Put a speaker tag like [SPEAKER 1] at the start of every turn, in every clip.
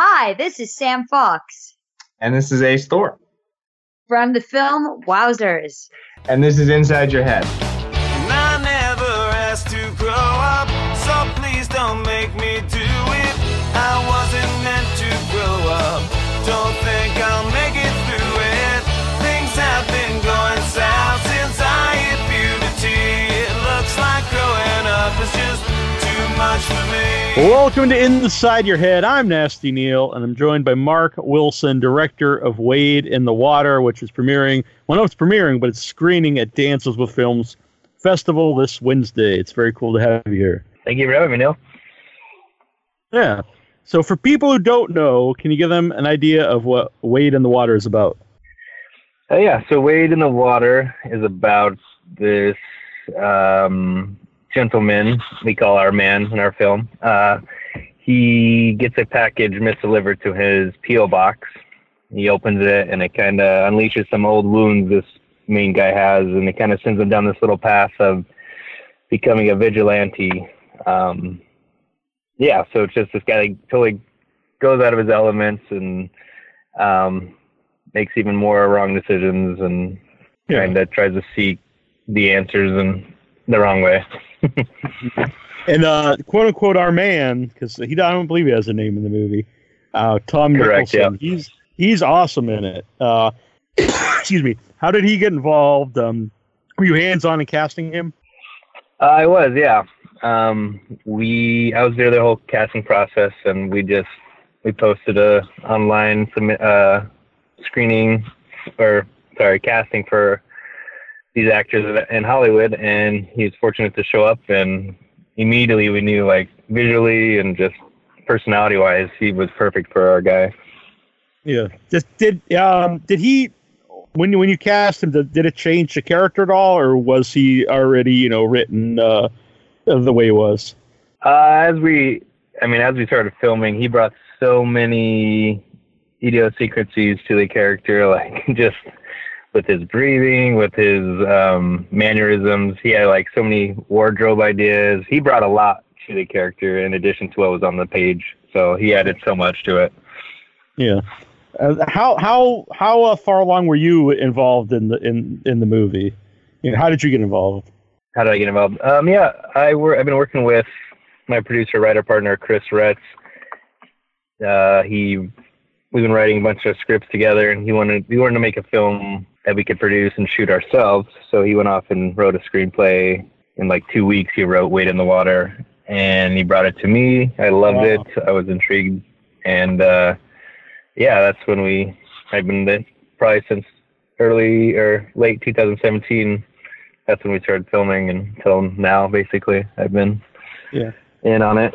[SPEAKER 1] Hi, this is Sam Fox
[SPEAKER 2] And this is Ace Thor.
[SPEAKER 1] from the film Wowzers.
[SPEAKER 2] And this is Inside Your Head.
[SPEAKER 3] Welcome to Inside Your Head. I'm Nasty Neil, and I'm joined by Mark Wilson, director of Wade in the Water, which is premiering. Well, no, it's premiering, but it's screening at Dances with Films Festival this Wednesday. It's very cool to have you here.
[SPEAKER 4] Thank you for having me, Neil.
[SPEAKER 3] Yeah. So, for people who don't know, can you give them an idea of what Wade in the Water is about?
[SPEAKER 4] Uh, yeah, so Wade in the Water is about this um, gentleman we call our man in our film. Uh, he gets a package misdelivered to his P.O. box. He opens it and it kind of unleashes some old wounds this main guy has, and it kind of sends him down this little path of becoming a vigilante. Um, yeah, so it's just this guy like, totally goes out of his elements and um, makes even more wrong decisions and
[SPEAKER 3] Yeah.
[SPEAKER 4] kind of tries to seek the answers in the wrong way.
[SPEAKER 3] And uh, quote unquote, our man, because he I don't believe he has a name in the movie. Uh, Tom
[SPEAKER 4] Correct,
[SPEAKER 3] Nicholson. He's he's awesome in it. Uh, excuse me. How did he get involved? Um, were you hands on in casting him?
[SPEAKER 4] Uh, I was, yeah. Um, we I was there the whole casting process, and we just we posted a online submit uh, screening or sorry casting for these actors in Hollywood, and he was fortunate to show up, and immediately we knew like visually and just personality wise, he was perfect for our guy.
[SPEAKER 3] Yeah. Just did um did he when you when you cast him did, did it change the character at all, or was he already you know written uh, the way he was?
[SPEAKER 4] Uh, as we, I mean, as we started filming, he brought so many idiosyncrasies to the character, like just with his breathing, with his um, mannerisms. He had like so many wardrobe ideas. He brought a lot to the character in addition to what was on the page. So he added so much to it.
[SPEAKER 3] Yeah. Uh, how how how uh, far along were you involved in the in in the movie? You know, how did you get involved?
[SPEAKER 4] How did I get involved? Um, yeah, I wor- I've been working with my producer, writer partner, Chris Retz. Uh, he, we've been writing a bunch of scripts together, and he wanted we wanted to make a film that we could produce and shoot ourselves. So he went off and wrote a screenplay. In like two weeks, he wrote "Wade in the Water," and he brought it to me. I loved
[SPEAKER 3] Wow.
[SPEAKER 4] it. I was intrigued, and uh, yeah, that's when we. I've been there probably since early or late 2017 that's when we started filming until now basically i've been
[SPEAKER 3] Yeah.
[SPEAKER 4] in on it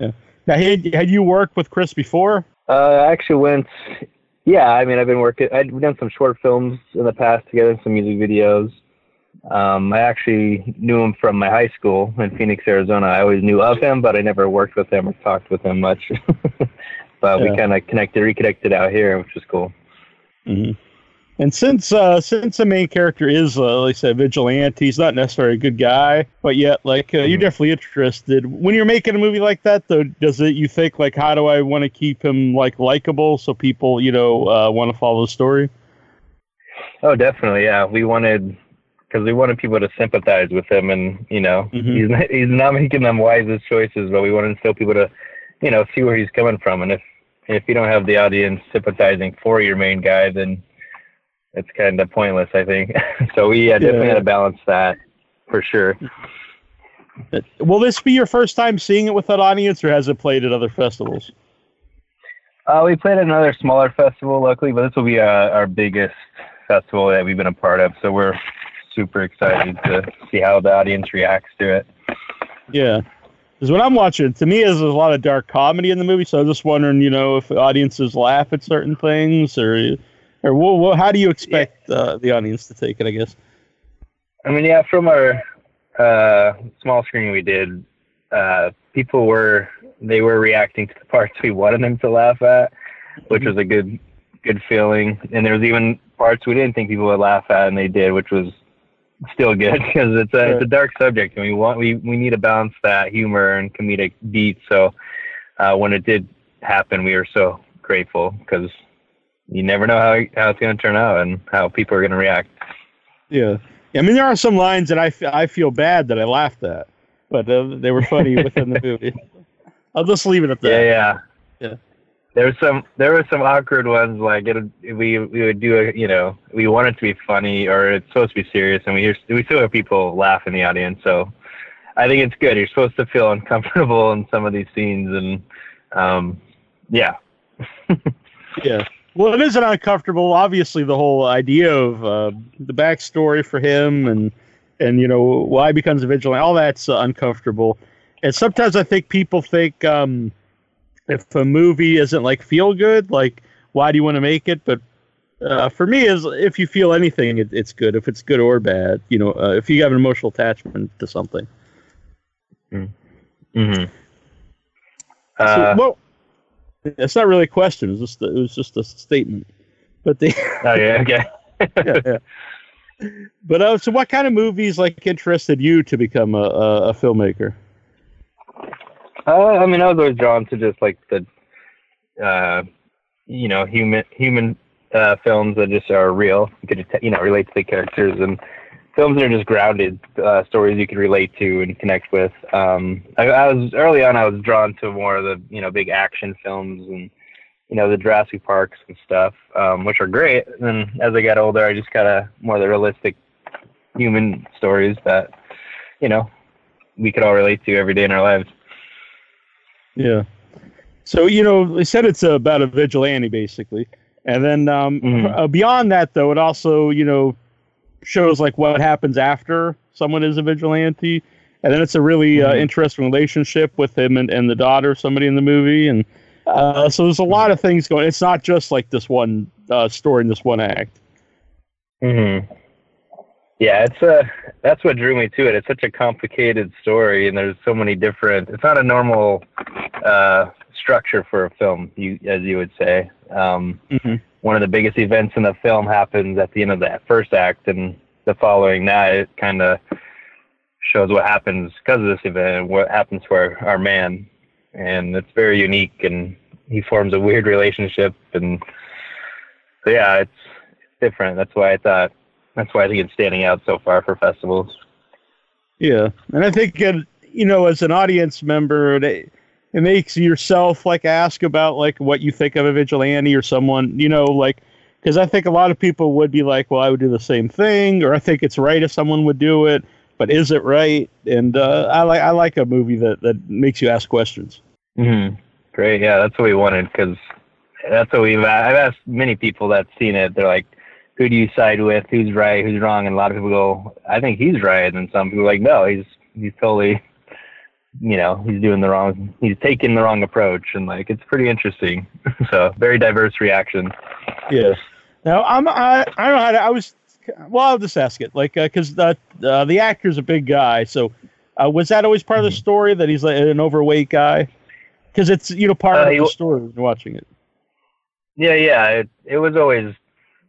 [SPEAKER 4] Yeah.
[SPEAKER 3] Now, had, had you worked with Chris before?
[SPEAKER 4] uh, i actually went yeah i mean i've been working i've done some short films in the past together some music videos um, i actually knew him from my high school in phoenix arizona i always knew of him but i never worked with him or talked with him much but
[SPEAKER 3] Yeah.
[SPEAKER 4] we kind of connected reconnected out here which was cool
[SPEAKER 3] Mm-hmm. And since uh, since the main character is, uh, like I said, vigilante, he's not necessarily a good guy, but yet, like, uh, you're
[SPEAKER 4] Mhm.
[SPEAKER 3] definitely interested. When you're making a movie like that, though, does it you think like, how do I want to keep him like likable so people, you know, uh, want to follow the story?
[SPEAKER 4] Oh, definitely. Yeah, we wanted because we wanted people to sympathize with him, and you know,
[SPEAKER 3] Mhm.
[SPEAKER 4] he's not, he's not making them wisest choices, but we wanted to still people to, you know, see where he's coming from. And if if you don't have the audience sympathizing for your main guy, then it's kind of pointless, I think. so we yeah, definitely
[SPEAKER 3] Yeah.
[SPEAKER 4] had to balance that for sure.
[SPEAKER 3] Will this be your first time seeing it with that audience, or has it played at other festivals?
[SPEAKER 4] Uh, we played at another smaller festival, luckily, but this will be uh, our biggest festival that we've been a part of. So we're super excited to see how the audience reacts to it.
[SPEAKER 3] Yeah. Because when I'm watching, to me, there's a lot of dark comedy in the movie. So I'm just wondering, you know, if audiences laugh at certain things, or, or well, well, how do you expect uh, the audience to take it? I guess.
[SPEAKER 4] I mean, yeah, from our uh, small screen we did, uh, people were they were reacting to the parts we wanted them to laugh at, which was a good good feeling. And there was even parts we didn't think people would laugh at, and they did, which was still good because it's a it's a dark subject, and we want we we need to balance that humor and comedic beat. So uh, when it did happen, we were so grateful because you never know how how it's going to turn out and how people are going to react.
[SPEAKER 3] Yeah. I mean, there are some lines that I, f- I feel bad that I laughed at, but uh, they were funny within the movie. I'll just leave it at that.
[SPEAKER 4] Yeah, yeah.
[SPEAKER 3] Yeah.
[SPEAKER 4] There was some there were some awkward ones like it we we would do a you know we want it to be funny or it's supposed to be serious and we hear, we still have people laugh in the audience so I think it's good you're supposed to feel uncomfortable in some of these scenes and um yeah
[SPEAKER 3] Yeah. Well, it isn't uncomfortable. Obviously, the whole idea of uh, the backstory for him and and you know why he becomes a vigilante, all that's uh, uncomfortable. And sometimes I think people think um, if a movie isn't like feel good, like why do you want to make it? But uh, for me, is if you feel anything, it, it's good. If it's good or bad, you know, uh, if you have an emotional attachment to something.
[SPEAKER 4] hmm
[SPEAKER 3] So,
[SPEAKER 4] uh,
[SPEAKER 3] well, it's not really a question. It was just a, it was just a statement. But the
[SPEAKER 4] oh yeah okay
[SPEAKER 3] yeah, yeah. But uh, so, what kind of movies like interested you to become a, a, a filmmaker?
[SPEAKER 4] Uh, I mean, I was always drawn to just like the, uh, you know, human human uh, films that just are real. You could you know relate to the characters and films that are just grounded uh, stories you can relate to and connect with. Um, I, I was early on. I was drawn to more of the you know big action films and you know the Jurassic Parks and stuff, um, which are great. And then as I got older, I just got a more the realistic human stories that you know we could all relate to every day in our lives.
[SPEAKER 3] Yeah. So you know, they said it's about a vigilante, basically, and then um,
[SPEAKER 4] Mhm.
[SPEAKER 3] uh, beyond that, though, it also you know shows like what happens after someone is a vigilante, and then it's a really uh,
[SPEAKER 4] Mhm.
[SPEAKER 3] interesting relationship with him and, and the daughter of somebody in the movie, and uh, so there's a lot of things going. It's not just like this one uh, story in this one act.
[SPEAKER 4] hmm Yeah, it's a that's what drew me to it. It's such a complicated story, and there's so many different. It's not a normal uh, structure for a film, you as you would say. Um,
[SPEAKER 3] Mm-hmm.
[SPEAKER 4] One of the biggest events in the film happens at the end of that first act, and the following night, it kind of shows what happens because of this event and what happens to our, our man. And it's very unique, and he forms a weird relationship, and so yeah, it's, different. That's why I thought that's why I think it's standing out so far for festivals.
[SPEAKER 3] Yeah, and I think uh, you know, as an audience member, it, it makes yourself like ask about like what you think of a vigilante or someone, you know, like because I think a lot of people would be like, well, I would do the same thing, or I think it's right if someone would do it, but is it right? And uh, I like I like a movie that that makes you ask questions.
[SPEAKER 4] Mm-hmm. Great, yeah, that's what we wanted because that's what we've. I've asked many people that's seen it. They're like, "Who do you side with? Who's right? Who's wrong?" And a lot of people go, "I think he's right," and some people are like, "No, he's he's totally, you know, he's doing the wrong. He's taking the wrong approach." And like, it's pretty interesting. so very diverse reaction.
[SPEAKER 3] yes Now I'm I I don't know how to, I was well I'll just ask it like because the uh, the actor's a big guy so uh, was that always part of the story that he's like an overweight guy because it's you know part
[SPEAKER 4] Uh,
[SPEAKER 3] of
[SPEAKER 4] he
[SPEAKER 3] the story watching it.
[SPEAKER 4] Yeah, yeah. It it was always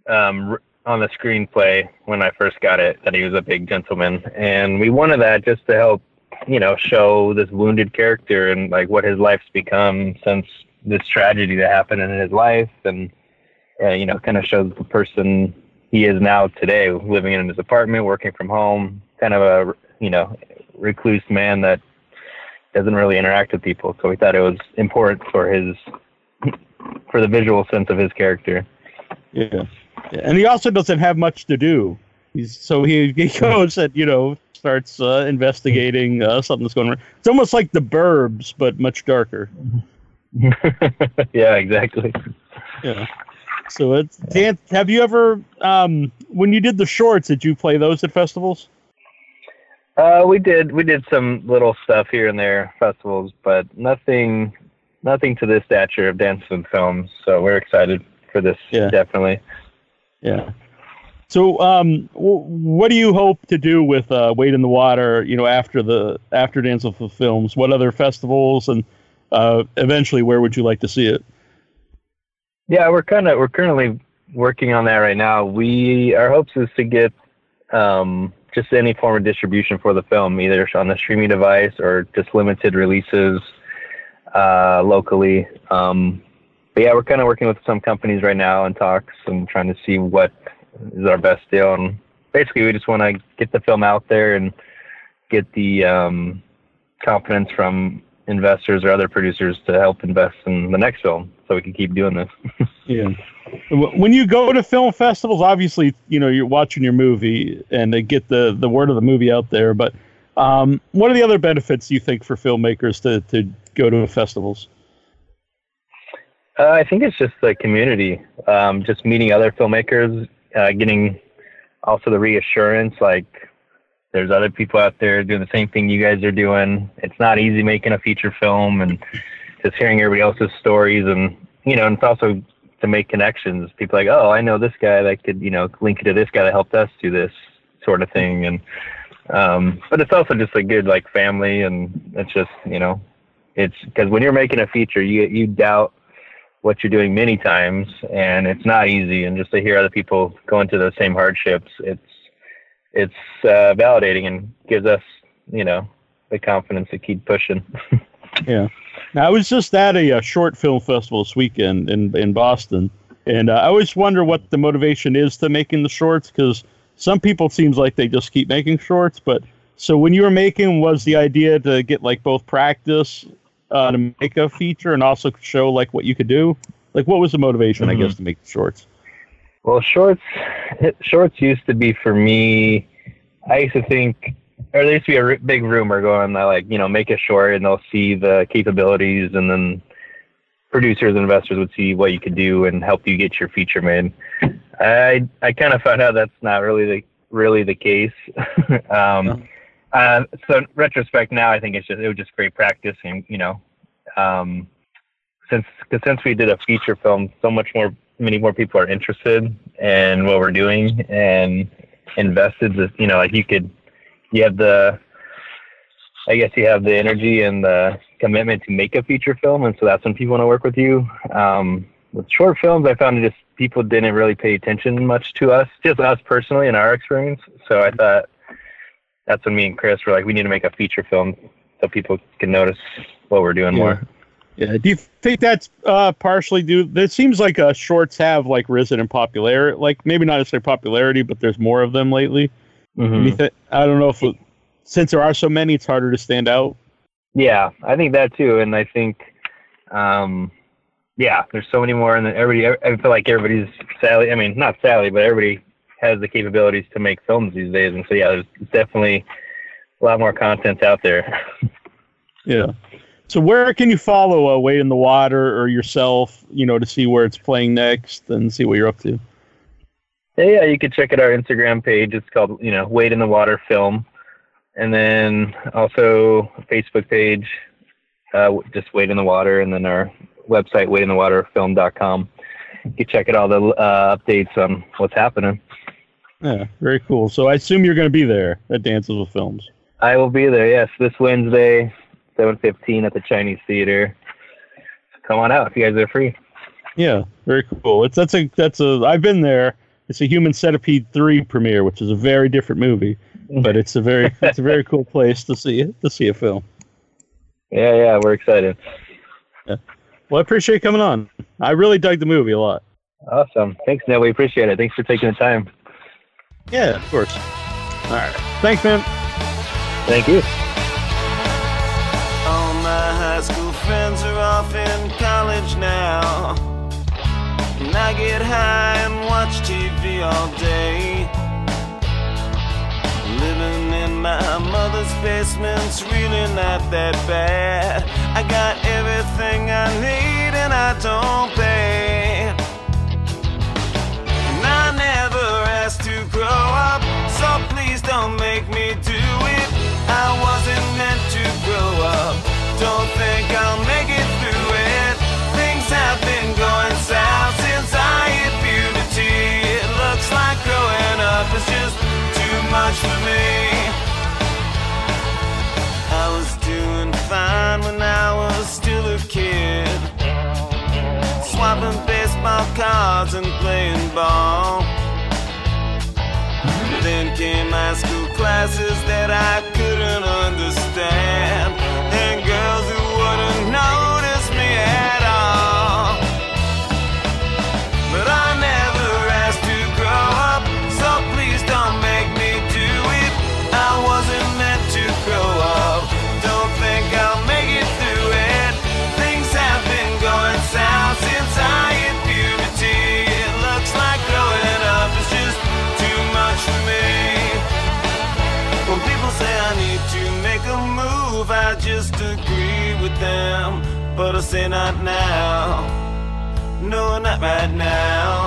[SPEAKER 4] um, r- on the screenplay when I first got it that he was a big gentleman, and we wanted that just to help, you know, show this wounded character and like what his life's become since this tragedy that happened in his life, and uh, you know, kind of shows the person he is now today, living in his apartment, working from home, kind of a you know recluse man that doesn't really interact with people. So we thought it was important for his for the visual sense of his character.
[SPEAKER 3] Yeah. And he also doesn't have much to do. He's so he, he goes and you know starts uh, investigating uh, something that's going on. It's almost like the Burbs, but much darker.
[SPEAKER 4] yeah, exactly.
[SPEAKER 3] Yeah. So it's Dan. Have you ever, um, when you did the shorts, did you play those at festivals?
[SPEAKER 4] Uh, we did we did some little stuff here and there festivals, but nothing nothing to this stature of Dances with Films. So we're excited for this
[SPEAKER 3] Yeah.
[SPEAKER 4] definitely.
[SPEAKER 3] Yeah. So, um, what do you hope to do with uh, Wade in the Water? You know, after the after the Films, what other festivals and uh, eventually, where would you like to see it?
[SPEAKER 4] Yeah, we're kind of we're currently working on that right now. We our hopes is to get um, just any form of distribution for the film, either on the streaming device or just limited releases. uh, locally. Um, but yeah, we're kind of working with some companies right now and talks and trying to see what is our best deal. And basically, we just want to get the film out there and get the um, confidence from investors or other producers to help invest in the next film so we can keep doing this.
[SPEAKER 3] Yeah. When you go to film festivals, obviously, you know, you're watching your movie and they get the, the word of the movie out there. But um, what are the other benefits you think for filmmakers to, to go to festivals?
[SPEAKER 4] Uh, I think it's just the community, um, just meeting other filmmakers, uh, getting also the reassurance like there's other people out there doing the same thing you guys are doing. It's not easy making a feature film and just hearing everybody else's stories and you know, and it's also to make connections. People like, oh, I know this guy that could you know link you to this guy that helped us do this sort of thing, and um, but it's also just a good like family, and it's just you know, it's because when you're making a feature, you you doubt what you're doing many times and it's not easy and just to hear other people going through those same hardships it's it's uh, validating and gives us you know the confidence to keep pushing
[SPEAKER 3] Yeah. Now, I was just at a, uh short film festival this weekend in, in Boston, and uh, I always wonder what the motivation is to making the shorts because some people seems like they just keep making shorts. But so when you were making, was the idea to get like both practice uh, to make a feature and also show like what you could do? Like, what was the motivation, I guess, to make the shorts?
[SPEAKER 4] well shorts shorts used to be for me i used to think or there used to be a r- big rumor going that like you know make a short and they'll see the capabilities and then producers and investors would see what you could do and help you get your feature made i i kind of found out that's not really the really the case um uh, so in retrospect now i think it's just it was just great practice and you know um since cause since we did a feature film so much more many more people are interested in what we're doing and invested just you know like you could you have the i guess you have the energy and the commitment to make a feature film and so that's when people want to work with you. Um with short films i found just people didn't really pay attention much to us just us personally in our experience. So i thought that's when me and chris were like we need to make a feature film so people can notice what we're doing more
[SPEAKER 3] Yeah. Do you think that's uh, partially due? It seems like uh, shorts have like risen in popularity, like maybe not necessarily popularity, but there's more of them lately.
[SPEAKER 4] Mhm.
[SPEAKER 3] You thi- I don't know if it, since there are so many, it's harder to stand out.
[SPEAKER 4] Yeah, I think that too, and I think, um, yeah, there's so many more, and then everybody. I feel like everybody's Sally. I mean, not Sally, but everybody has the capabilities to make films these days, and so yeah, there's definitely a lot more content out there.
[SPEAKER 3] Yeah. So where can you follow uh, Wade in the Water or yourself, you know, to see where it's playing next and see what you're up to?
[SPEAKER 4] yeah, you can check out our Instagram page. It's called, you know, Wade in the Water Film, and then also a Facebook page, uh, just Wade in the Water, and then our website, wadeinthewaterfilm.com. You can check out all the uh, updates on what's happening.
[SPEAKER 3] Yeah, very cool. So I assume you're going to be there at Dances with Films.
[SPEAKER 4] I will be there. Yes, this Wednesday, seven fifteen at the Chinese Theater. Come on out if you guys are free.
[SPEAKER 3] Yeah, very cool. It's that's a that's a I've been there. It's a Human Centipede three premiere, which is a very different movie, but it's a very it's a very cool place to see to see a film.
[SPEAKER 4] Yeah, yeah, we're excited. Yeah.
[SPEAKER 3] Well, I appreciate you coming on. I really dug the movie a lot.
[SPEAKER 4] Awesome. Thanks, Neil. We appreciate it. Thanks for taking the time.
[SPEAKER 3] Yeah, of course. All right. Thanks, man.
[SPEAKER 4] Thank you.
[SPEAKER 5] All my high school friends are off in college now. And I get high and watch TV all day. Living in my mother's basement's really not that bad. I got everything I need and I don't pay. Make me do it. I wasn't meant to grow up. Don't think I'll make it through it. Things have been going south since I hit puberty. It looks like growing up is just too much for me. I was doing fine when I was still a kid. Swapping baseball cards and playing ball. Then came high school classes that I couldn't understand. Say not now. No, not right now.